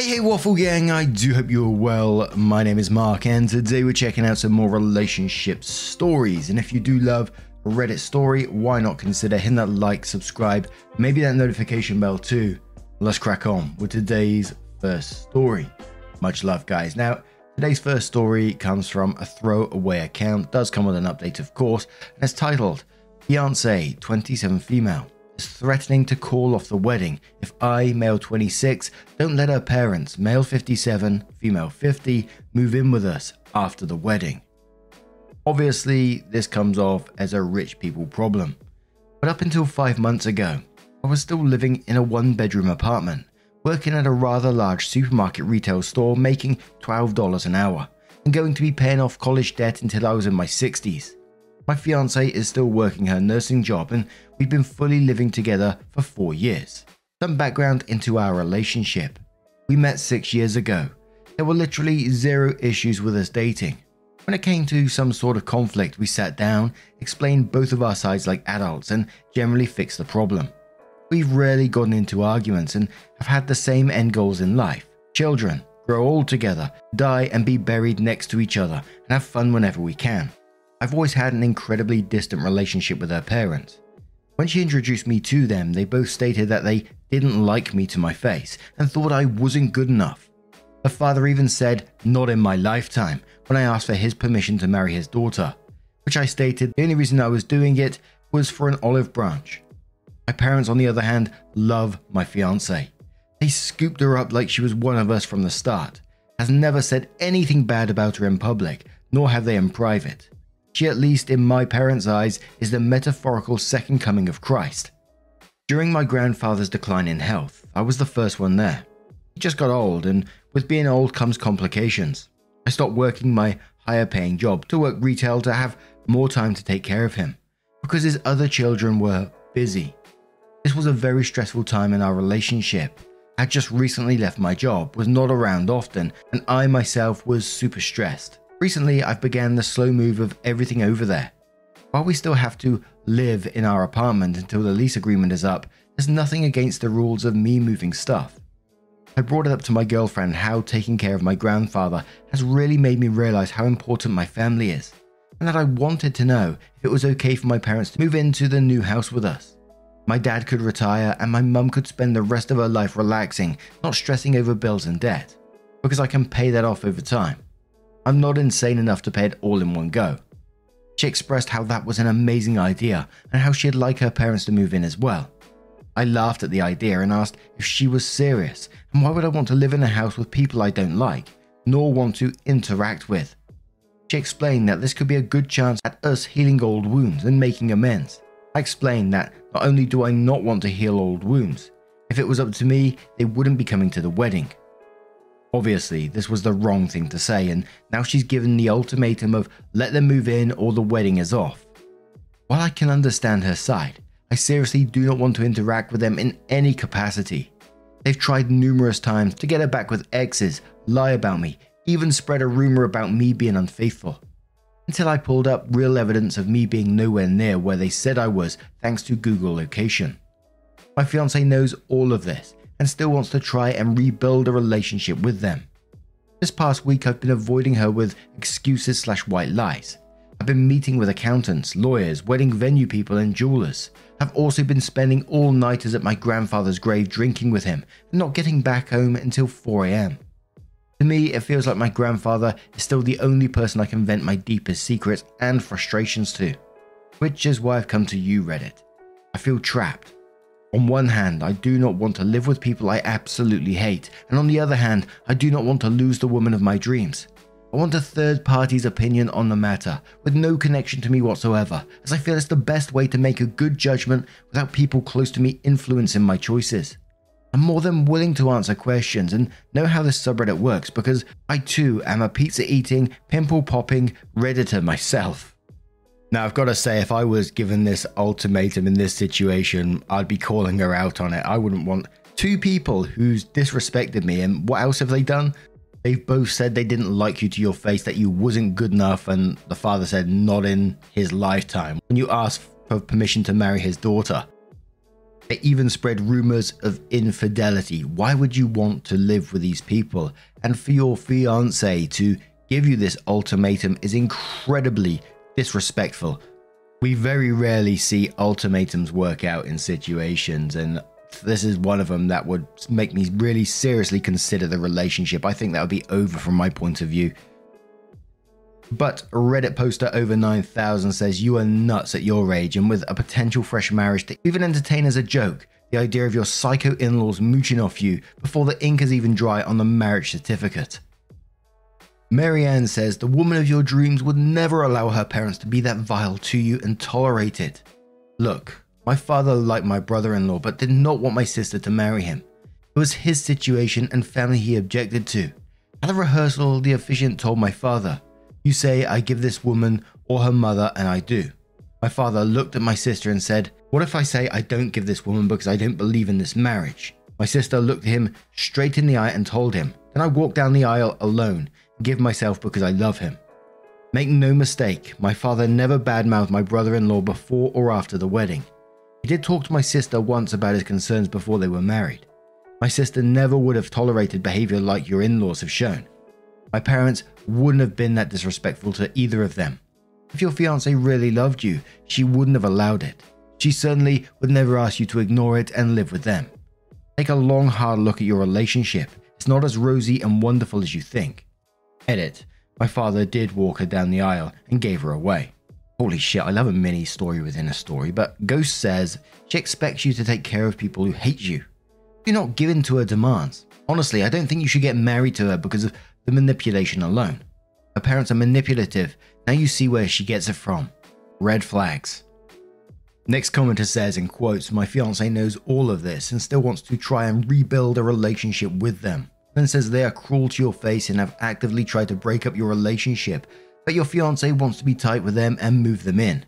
Hey, hey, Waffle Gang, I do hope you're well. My name is Mark, and today we're checking out some more relationship stories. And if you do love a Reddit story, why not consider hitting that like, subscribe, maybe that notification bell too. Let's crack on with today's first story. Much love, guys. Now, today's first story comes from a throwaway account, does come with an update, of course, and it's titled Fiance 27 Female threatening to call off the wedding if I, male 26, don't let her parents, male 57, female 50, move in with us after the wedding. Obviously, this comes off as a rich people problem. But up until five months ago, I was still living in a one bedroom apartment, working at a rather large supermarket retail store, making $12 an hour, and going to be paying off college debt until I was in my 60s. My fiance is still working her nursing job, and we've been fully living together for four years. Some background into our relationship. We met six years ago. There were literally zero issues with us dating. When it came to some sort of conflict, we sat down, explained both of our sides like adults, and generally fixed the problem. We've rarely gotten into arguments and have had the same end goals in life children, grow old together, die and be buried next to each other, and have fun whenever we can. I've always had an incredibly distant relationship with her parents. When she introduced me to them, they both stated that they didn't like me to my face and thought I wasn't good enough. Her father even said, not in my lifetime, when I asked for his permission to marry his daughter, which I stated the only reason I was doing it was for an olive branch. My parents, on the other hand, love my fiance. They scooped her up like she was one of us from the start, has never said anything bad about her in public, nor have they in private. She, at least in my parents' eyes, is the metaphorical second coming of Christ. During my grandfather's decline in health, I was the first one there. He just got old, and with being old comes complications. I stopped working my higher paying job to work retail to have more time to take care of him, because his other children were busy. This was a very stressful time in our relationship. I had just recently left my job, was not around often, and I myself was super stressed. Recently, I've began the slow move of everything over there. While we still have to live in our apartment until the lease agreement is up, there's nothing against the rules of me moving stuff. I brought it up to my girlfriend how taking care of my grandfather has really made me realize how important my family is, and that I wanted to know if it was okay for my parents to move into the new house with us. My dad could retire and my mum could spend the rest of her life relaxing, not stressing over bills and debt, because I can pay that off over time. I'm not insane enough to pay it all in one go. She expressed how that was an amazing idea and how she'd like her parents to move in as well. I laughed at the idea and asked if she was serious and why would I want to live in a house with people I don't like, nor want to interact with. She explained that this could be a good chance at us healing old wounds and making amends. I explained that not only do I not want to heal old wounds, if it was up to me, they wouldn't be coming to the wedding. Obviously, this was the wrong thing to say, and now she's given the ultimatum of let them move in or the wedding is off. While I can understand her side, I seriously do not want to interact with them in any capacity. They've tried numerous times to get her back with exes, lie about me, even spread a rumor about me being unfaithful. Until I pulled up real evidence of me being nowhere near where they said I was thanks to Google location. My fiance knows all of this and still wants to try and rebuild a relationship with them. This past week, I've been avoiding her with excuses slash white lies. I've been meeting with accountants, lawyers, wedding venue people, and jewelers. I've also been spending all nighters at my grandfather's grave drinking with him and not getting back home until 4 am. To me, it feels like my grandfather is still the only person I can vent my deepest secrets and frustrations to. Which is why I've come to you, Reddit. I feel trapped. On one hand, I do not want to live with people I absolutely hate, and on the other hand, I do not want to lose the woman of my dreams. I want a third party's opinion on the matter, with no connection to me whatsoever, as I feel it's the best way to make a good judgment without people close to me influencing my choices. I'm more than willing to answer questions and know how this subreddit works because I too am a pizza eating, pimple popping Redditor myself. Now, I've got to say, if I was given this ultimatum in this situation, I'd be calling her out on it. I wouldn't want two people who's disrespected me, and what else have they done? They've both said they didn't like you to your face, that you wasn't good enough, and the father said not in his lifetime when you asked for permission to marry his daughter. They even spread rumors of infidelity. Why would you want to live with these people? And for your fiance to give you this ultimatum is incredibly disrespectful. We very rarely see ultimatums work out in situations, and this is one of them that would make me really seriously consider the relationship. I think that would be over from my point of view. But Reddit poster over 9000 says you are nuts at your age and with a potential fresh marriage to even entertain as a joke the idea of your psycho in laws mooching off you before the ink is even dry on the marriage certificate. Marianne says the woman of your dreams would never allow her parents to be that vile to you and tolerate it. Look, my father liked my brother in law but did not want my sister to marry him. It was his situation and family he objected to. At the rehearsal, the officiant told my father, You say I give this woman or her mother, and I do. My father looked at my sister and said, What if I say I don't give this woman because I don't believe in this marriage? My sister looked him straight in the eye and told him. Then I walked down the aisle alone give myself because I love him. Make no mistake, my father never badmouthed my brother in law before or after the wedding. He did talk to my sister once about his concerns before they were married. My sister never would have tolerated behavior like your in laws have shown. My parents wouldn't have been that disrespectful to either of them. If your fiance really loved you, she wouldn't have allowed it. She certainly would never ask you to ignore it and live with them. Take a long, hard look at your relationship. It's not as rosy and wonderful as you think. Edit. My father did walk her down the aisle and gave her away. Holy shit, I love a mini story within a story, but Ghost says she expects you to take care of people who hate you. You're not given to her demands. Honestly, I don't think you should get married to her because of the manipulation alone. Her parents are manipulative. Now you see where she gets it from. Red flags. Next commenter says, in quotes, My fiance knows all of this and still wants to try and rebuild a relationship with them. Then says they are cruel to your face and have actively tried to break up your relationship, but your fiance wants to be tight with them and move them in.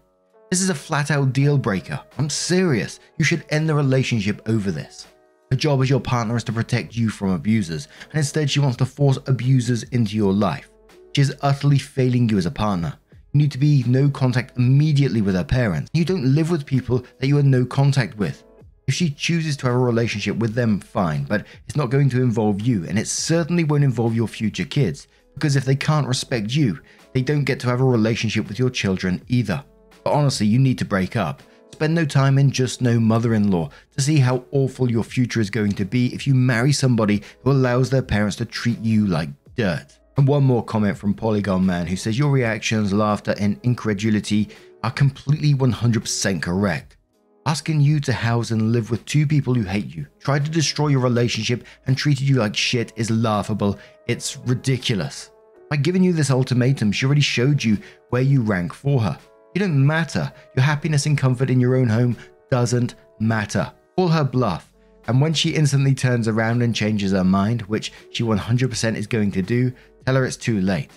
This is a flat out deal breaker. I'm serious. You should end the relationship over this. Her job as your partner is to protect you from abusers, and instead she wants to force abusers into your life. She is utterly failing you as a partner. You need to be no contact immediately with her parents. You don't live with people that you are no contact with. If she chooses to have a relationship with them, fine, but it's not going to involve you, and it certainly won't involve your future kids, because if they can't respect you, they don't get to have a relationship with your children either. But honestly, you need to break up. Spend no time in just no mother in law to see how awful your future is going to be if you marry somebody who allows their parents to treat you like dirt. And one more comment from Polygon Man who says your reactions, laughter, and incredulity are completely 100% correct. Asking you to house and live with two people who hate you, tried to destroy your relationship, and treated you like shit is laughable. It's ridiculous. By giving you this ultimatum, she already showed you where you rank for her. You don't matter. Your happiness and comfort in your own home doesn't matter. Call her bluff. And when she instantly turns around and changes her mind, which she 100% is going to do, tell her it's too late.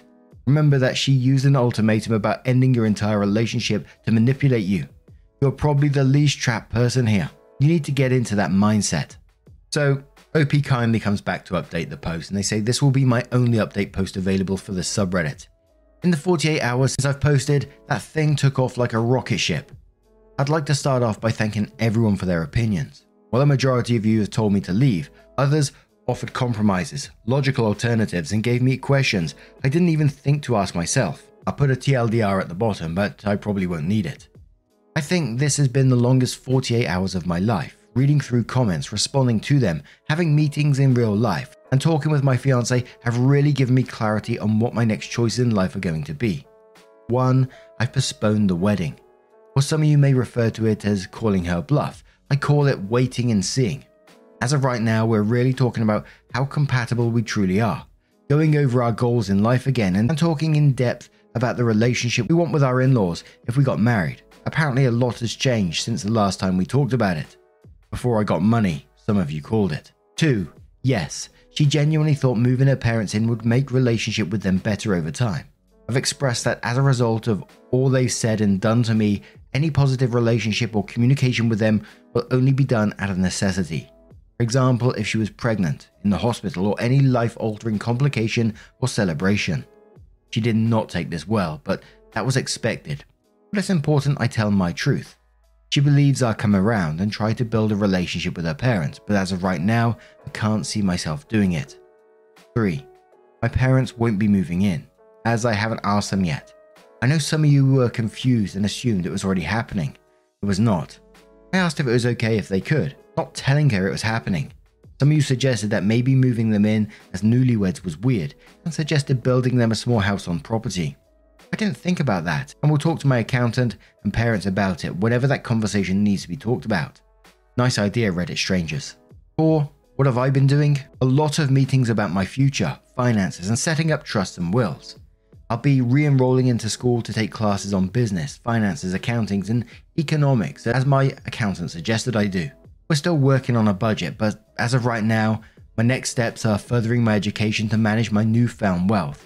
Remember that she used an ultimatum about ending your entire relationship to manipulate you. You're probably the least trapped person here. You need to get into that mindset. So, OP kindly comes back to update the post, and they say this will be my only update post available for the subreddit. In the 48 hours since I've posted, that thing took off like a rocket ship. I'd like to start off by thanking everyone for their opinions. While the majority of you have told me to leave, others offered compromises, logical alternatives, and gave me questions I didn't even think to ask myself. I put a TLDR at the bottom, but I probably won't need it. I think this has been the longest 48 hours of my life, reading through comments, responding to them, having meetings in real life, and talking with my fiance have really given me clarity on what my next choices in life are going to be. One, I've postponed the wedding. Or some of you may refer to it as calling her bluff. I call it waiting and seeing. As of right now, we're really talking about how compatible we truly are. going over our goals in life again and talking in depth about the relationship we want with our in laws if we got married. Apparently, a lot has changed since the last time we talked about it. Before I got money, some of you called it. 2. Yes, she genuinely thought moving her parents in would make relationship with them better over time. I've expressed that as a result of all they've said and done to me, any positive relationship or communication with them will only be done out of necessity. For example, if she was pregnant, in the hospital, or any life altering complication or celebration. She did not take this well, but that was expected. But it's important I tell my truth. She believes I'll come around and try to build a relationship with her parents, but as of right now, I can't see myself doing it. 3. My parents won't be moving in, as I haven't asked them yet. I know some of you were confused and assumed it was already happening. It was not. I asked if it was okay if they could, not telling her it was happening. Some of you suggested that maybe moving them in as newlyweds was weird and suggested building them a small house on property. I didn't think about that, and will talk to my accountant and parents about it whenever that conversation needs to be talked about. Nice idea, Reddit strangers. 4. What have I been doing? A lot of meetings about my future, finances, and setting up trusts and wills. I'll be re enrolling into school to take classes on business, finances, accountings, and economics, as my accountant suggested I do. We're still working on a budget, but as of right now, my next steps are furthering my education to manage my newfound wealth,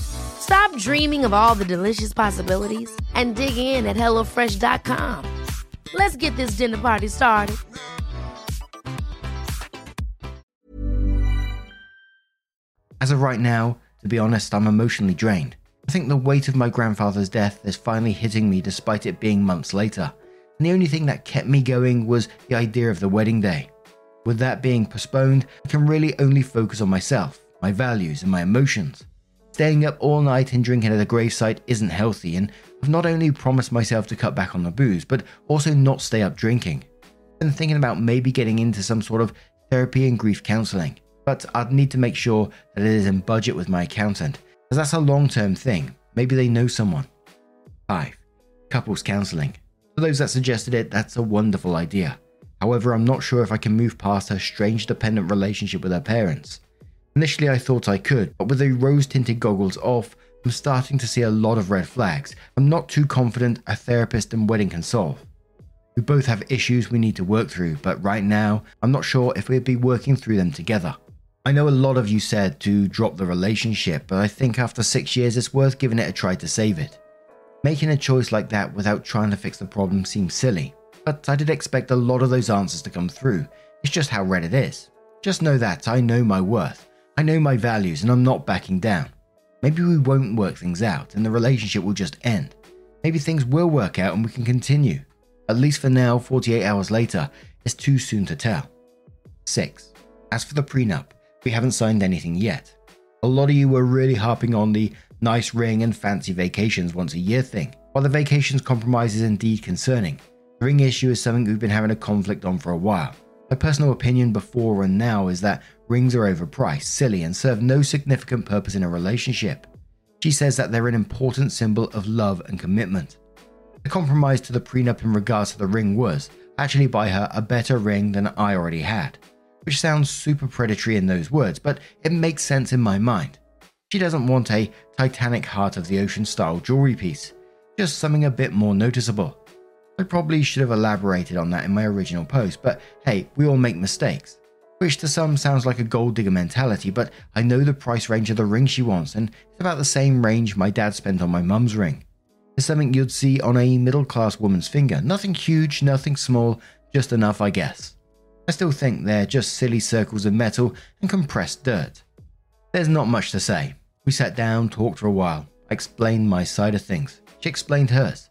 Stop dreaming of all the delicious possibilities and dig in at HelloFresh.com. Let's get this dinner party started. As of right now, to be honest, I'm emotionally drained. I think the weight of my grandfather's death is finally hitting me despite it being months later, and the only thing that kept me going was the idea of the wedding day. With that being postponed, I can really only focus on myself, my values, and my emotions. Staying up all night and drinking at a gravesite isn't healthy, and I've not only promised myself to cut back on the booze, but also not stay up drinking. I've been thinking about maybe getting into some sort of therapy and grief counseling, but I'd need to make sure that it is in budget with my accountant, as that's a long term thing. Maybe they know someone. 5. Couples counseling. For those that suggested it, that's a wonderful idea. However, I'm not sure if I can move past her strange dependent relationship with her parents. Initially, I thought I could, but with the rose tinted goggles off, I'm starting to see a lot of red flags. I'm not too confident a therapist and wedding can solve. We both have issues we need to work through, but right now, I'm not sure if we'd be working through them together. I know a lot of you said to drop the relationship, but I think after six years, it's worth giving it a try to save it. Making a choice like that without trying to fix the problem seems silly, but I did expect a lot of those answers to come through. It's just how red it is. Just know that I know my worth, I know my values, and I'm not backing down. Maybe we won't work things out and the relationship will just end. Maybe things will work out and we can continue. At least for now, 48 hours later, it's too soon to tell. 6. As for the prenup, we haven't signed anything yet. A lot of you were really harping on the nice ring and fancy vacations once a year thing. While the vacations compromise is indeed concerning, the ring issue is something we've been having a conflict on for a while. My personal opinion before and now is that rings are overpriced, silly, and serve no significant purpose in a relationship. She says that they're an important symbol of love and commitment. The compromise to the prenup in regards to the ring was actually buy her a better ring than I already had, which sounds super predatory in those words, but it makes sense in my mind. She doesn't want a Titanic Heart of the Ocean style jewelry piece, just something a bit more noticeable. I probably should have elaborated on that in my original post, but hey, we all make mistakes. Which to some sounds like a gold digger mentality, but I know the price range of the ring she wants, and it's about the same range my dad spent on my mum's ring. is something you'd see on a middle class woman's finger. Nothing huge, nothing small, just enough, I guess. I still think they're just silly circles of metal and compressed dirt. There's not much to say. We sat down, talked for a while. I explained my side of things. She explained hers.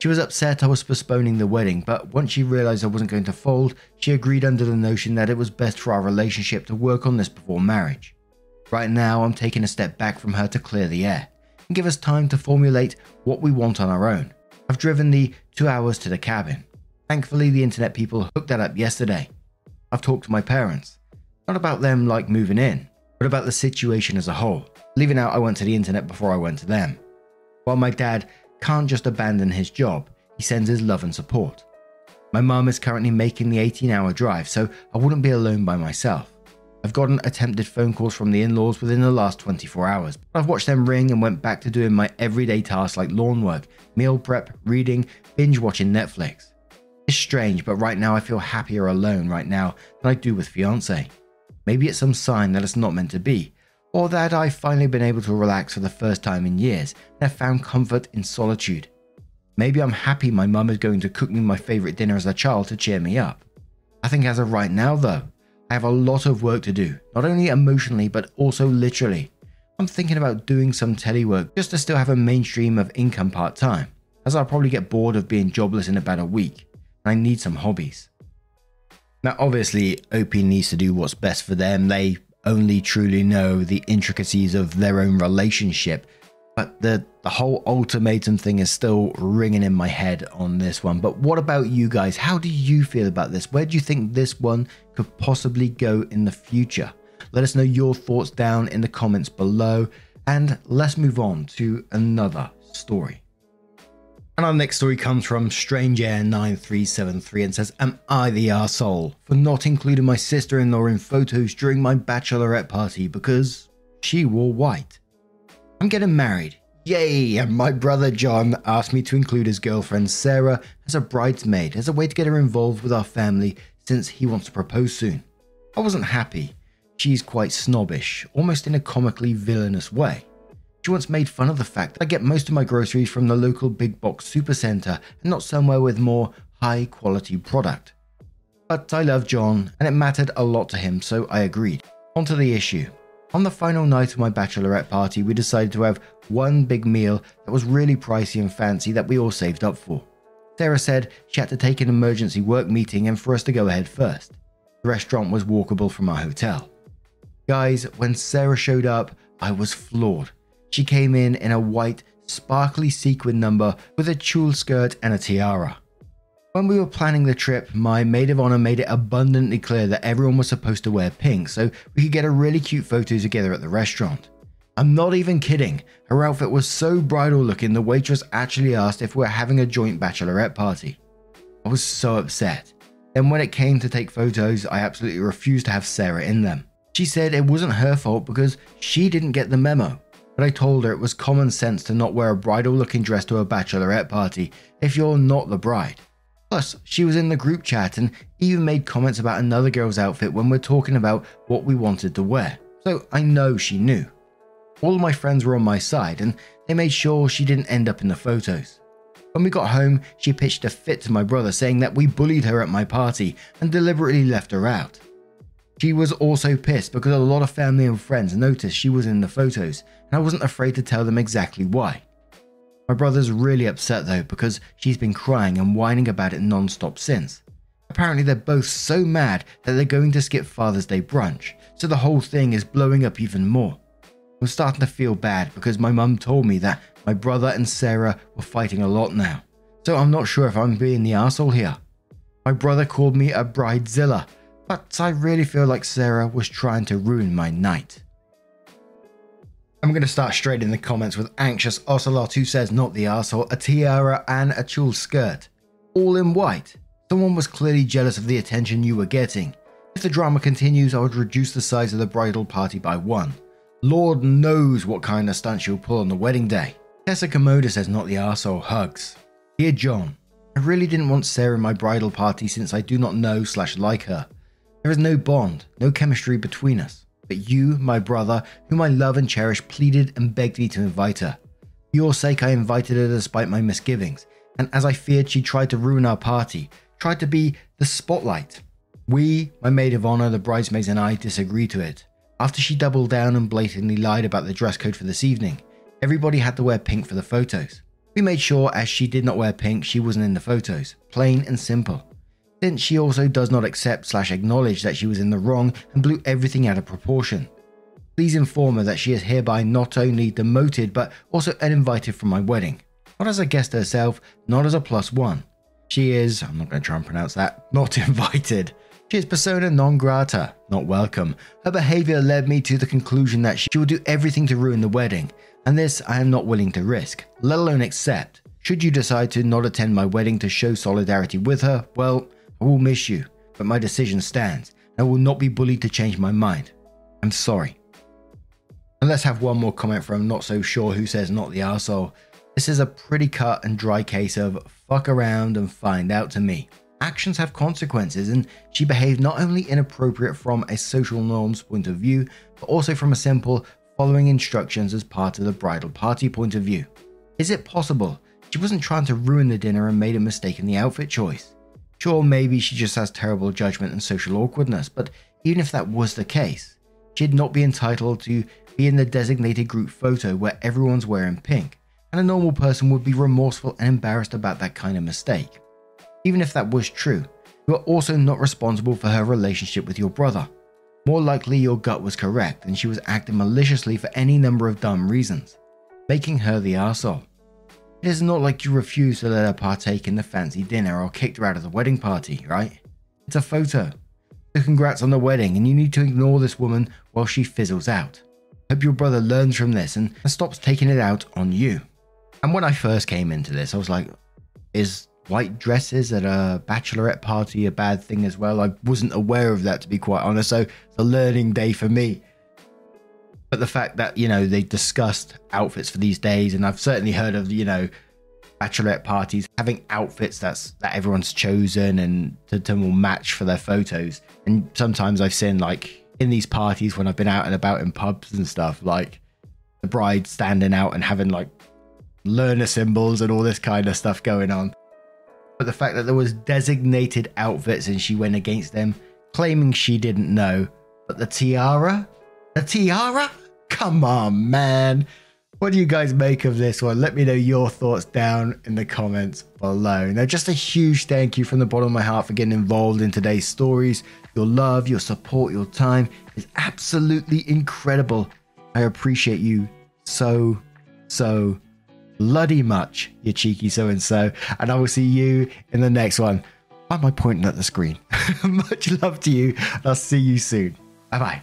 She was upset I was postponing the wedding, but once she realized I wasn't going to fold, she agreed under the notion that it was best for our relationship to work on this before marriage. Right now, I'm taking a step back from her to clear the air and give us time to formulate what we want on our own. I've driven the two hours to the cabin. Thankfully, the internet people hooked that up yesterday. I've talked to my parents. Not about them like moving in, but about the situation as a whole. Leaving out, I went to the internet before I went to them. While my dad can't just abandon his job, he sends his love and support. My mum is currently making the 18 hour drive, so I wouldn't be alone by myself. I've gotten attempted phone calls from the in laws within the last 24 hours. I've watched them ring and went back to doing my everyday tasks like lawn work, meal prep, reading, binge watching Netflix. It's strange, but right now I feel happier alone right now than I do with fiance. Maybe it's some sign that it's not meant to be, or that I've finally been able to relax for the first time in years and have found comfort in solitude. Maybe I'm happy my mum is going to cook me my favourite dinner as a child to cheer me up. I think as of right now, though, I have a lot of work to do, not only emotionally but also literally. I'm thinking about doing some telework just to still have a mainstream of income part time, as I'll probably get bored of being jobless in about a week, and I need some hobbies. Now, obviously, OP needs to do what's best for them. They only truly know the intricacies of their own relationship. But the, the whole ultimatum thing is still ringing in my head on this one. But what about you guys? How do you feel about this? Where do you think this one could possibly go in the future? Let us know your thoughts down in the comments below. And let's move on to another story. And our next story comes from Strange Air 9373 and says, Am I the arsehole for not including my sister in law in photos during my bachelorette party because she wore white? I'm getting married. Yay! And my brother John asked me to include his girlfriend Sarah as a bridesmaid as a way to get her involved with our family since he wants to propose soon. I wasn't happy. She's quite snobbish, almost in a comically villainous way. She once made fun of the fact that I get most of my groceries from the local big box supercenter and not somewhere with more high quality product. But I love John and it mattered a lot to him, so I agreed. On to the issue. On the final night of my bachelorette party, we decided to have one big meal that was really pricey and fancy that we all saved up for. Sarah said she had to take an emergency work meeting and for us to go ahead first. The restaurant was walkable from our hotel. Guys, when Sarah showed up, I was floored. She came in in a white, sparkly sequin number with a tulle skirt and a tiara. When we were planning the trip, my maid of honor made it abundantly clear that everyone was supposed to wear pink so we could get a really cute photo together at the restaurant. I'm not even kidding, her outfit was so bridal looking the waitress actually asked if we we're having a joint bachelorette party. I was so upset. Then, when it came to take photos, I absolutely refused to have Sarah in them. She said it wasn't her fault because she didn't get the memo but I told her it was common sense to not wear a bridal looking dress to a bachelorette party if you're not the bride. Plus, she was in the group chat and even made comments about another girl's outfit when we're talking about what we wanted to wear, so I know she knew. All of my friends were on my side and they made sure she didn't end up in the photos. When we got home, she pitched a fit to my brother saying that we bullied her at my party and deliberately left her out. She was also pissed because a lot of family and friends noticed she was in the photos, and I wasn't afraid to tell them exactly why. My brother's really upset though because she's been crying and whining about it non stop since. Apparently, they're both so mad that they're going to skip Father's Day brunch, so the whole thing is blowing up even more. I'm starting to feel bad because my mum told me that my brother and Sarah were fighting a lot now, so I'm not sure if I'm being the asshole here. My brother called me a bridezilla but I really feel like Sarah was trying to ruin my night. I'm going to start straight in the comments with Anxious Ocelot who says, Not the arsehole, a tiara and a tulle skirt. All in white. Someone was clearly jealous of the attention you were getting. If the drama continues, I would reduce the size of the bridal party by one. Lord knows what kind of stunt she'll pull on the wedding day. Tessa Komoda says, Not the arsehole, hugs. Dear John, I really didn't want Sarah in my bridal party since I do not know slash like her. There is no bond, no chemistry between us. But you, my brother, whom I love and cherish, pleaded and begged me to invite her. For your sake, I invited her despite my misgivings, and as I feared, she tried to ruin our party, tried to be the spotlight. We, my maid of honor, the bridesmaids, and I disagreed to it. After she doubled down and blatantly lied about the dress code for this evening, everybody had to wear pink for the photos. We made sure, as she did not wear pink, she wasn't in the photos. Plain and simple. Since she also does not accept slash acknowledge that she was in the wrong and blew everything out of proportion. Please inform her that she is hereby not only demoted but also uninvited from my wedding. Not as a guest herself, not as a plus one. She is, I'm not going to try and pronounce that, not invited. She is persona non grata, not welcome. Her behavior led me to the conclusion that she will do everything to ruin the wedding, and this I am not willing to risk, let alone accept. Should you decide to not attend my wedding to show solidarity with her, well, I will miss you, but my decision stands. And I will not be bullied to change my mind. I'm sorry. And let's have one more comment from Not So Sure who says, Not the arsehole. This is a pretty cut and dry case of fuck around and find out to me. Actions have consequences, and she behaved not only inappropriate from a social norms point of view, but also from a simple following instructions as part of the bridal party point of view. Is it possible she wasn't trying to ruin the dinner and made a mistake in the outfit choice? Sure, maybe she just has terrible judgment and social awkwardness, but even if that was the case, she'd not be entitled to be in the designated group photo where everyone's wearing pink, and a normal person would be remorseful and embarrassed about that kind of mistake. Even if that was true, you are also not responsible for her relationship with your brother. More likely, your gut was correct and she was acting maliciously for any number of dumb reasons, making her the arsehole. It is not like you refused to let her partake in the fancy dinner or kicked her out of the wedding party, right? It's a photo. So congrats on the wedding, and you need to ignore this woman while she fizzles out. Hope your brother learns from this and stops taking it out on you. And when I first came into this, I was like, is white dresses at a bachelorette party a bad thing as well? I wasn't aware of that, to be quite honest. So it's a learning day for me. But the fact that, you know, they discussed outfits for these days, and I've certainly heard of, you know, bachelorette parties having outfits that's that everyone's chosen and to, to will match for their photos. And sometimes I've seen like in these parties when I've been out and about in pubs and stuff, like the bride standing out and having like learner symbols and all this kind of stuff going on. But the fact that there was designated outfits and she went against them, claiming she didn't know. But the tiara? The tiara? Come on, man. What do you guys make of this one? Let me know your thoughts down in the comments below. Now, just a huge thank you from the bottom of my heart for getting involved in today's stories. Your love, your support, your time is absolutely incredible. I appreciate you so, so bloody much, you cheeky so and so. And I will see you in the next one. Why am I pointing at the screen? much love to you. I'll see you soon. Bye bye.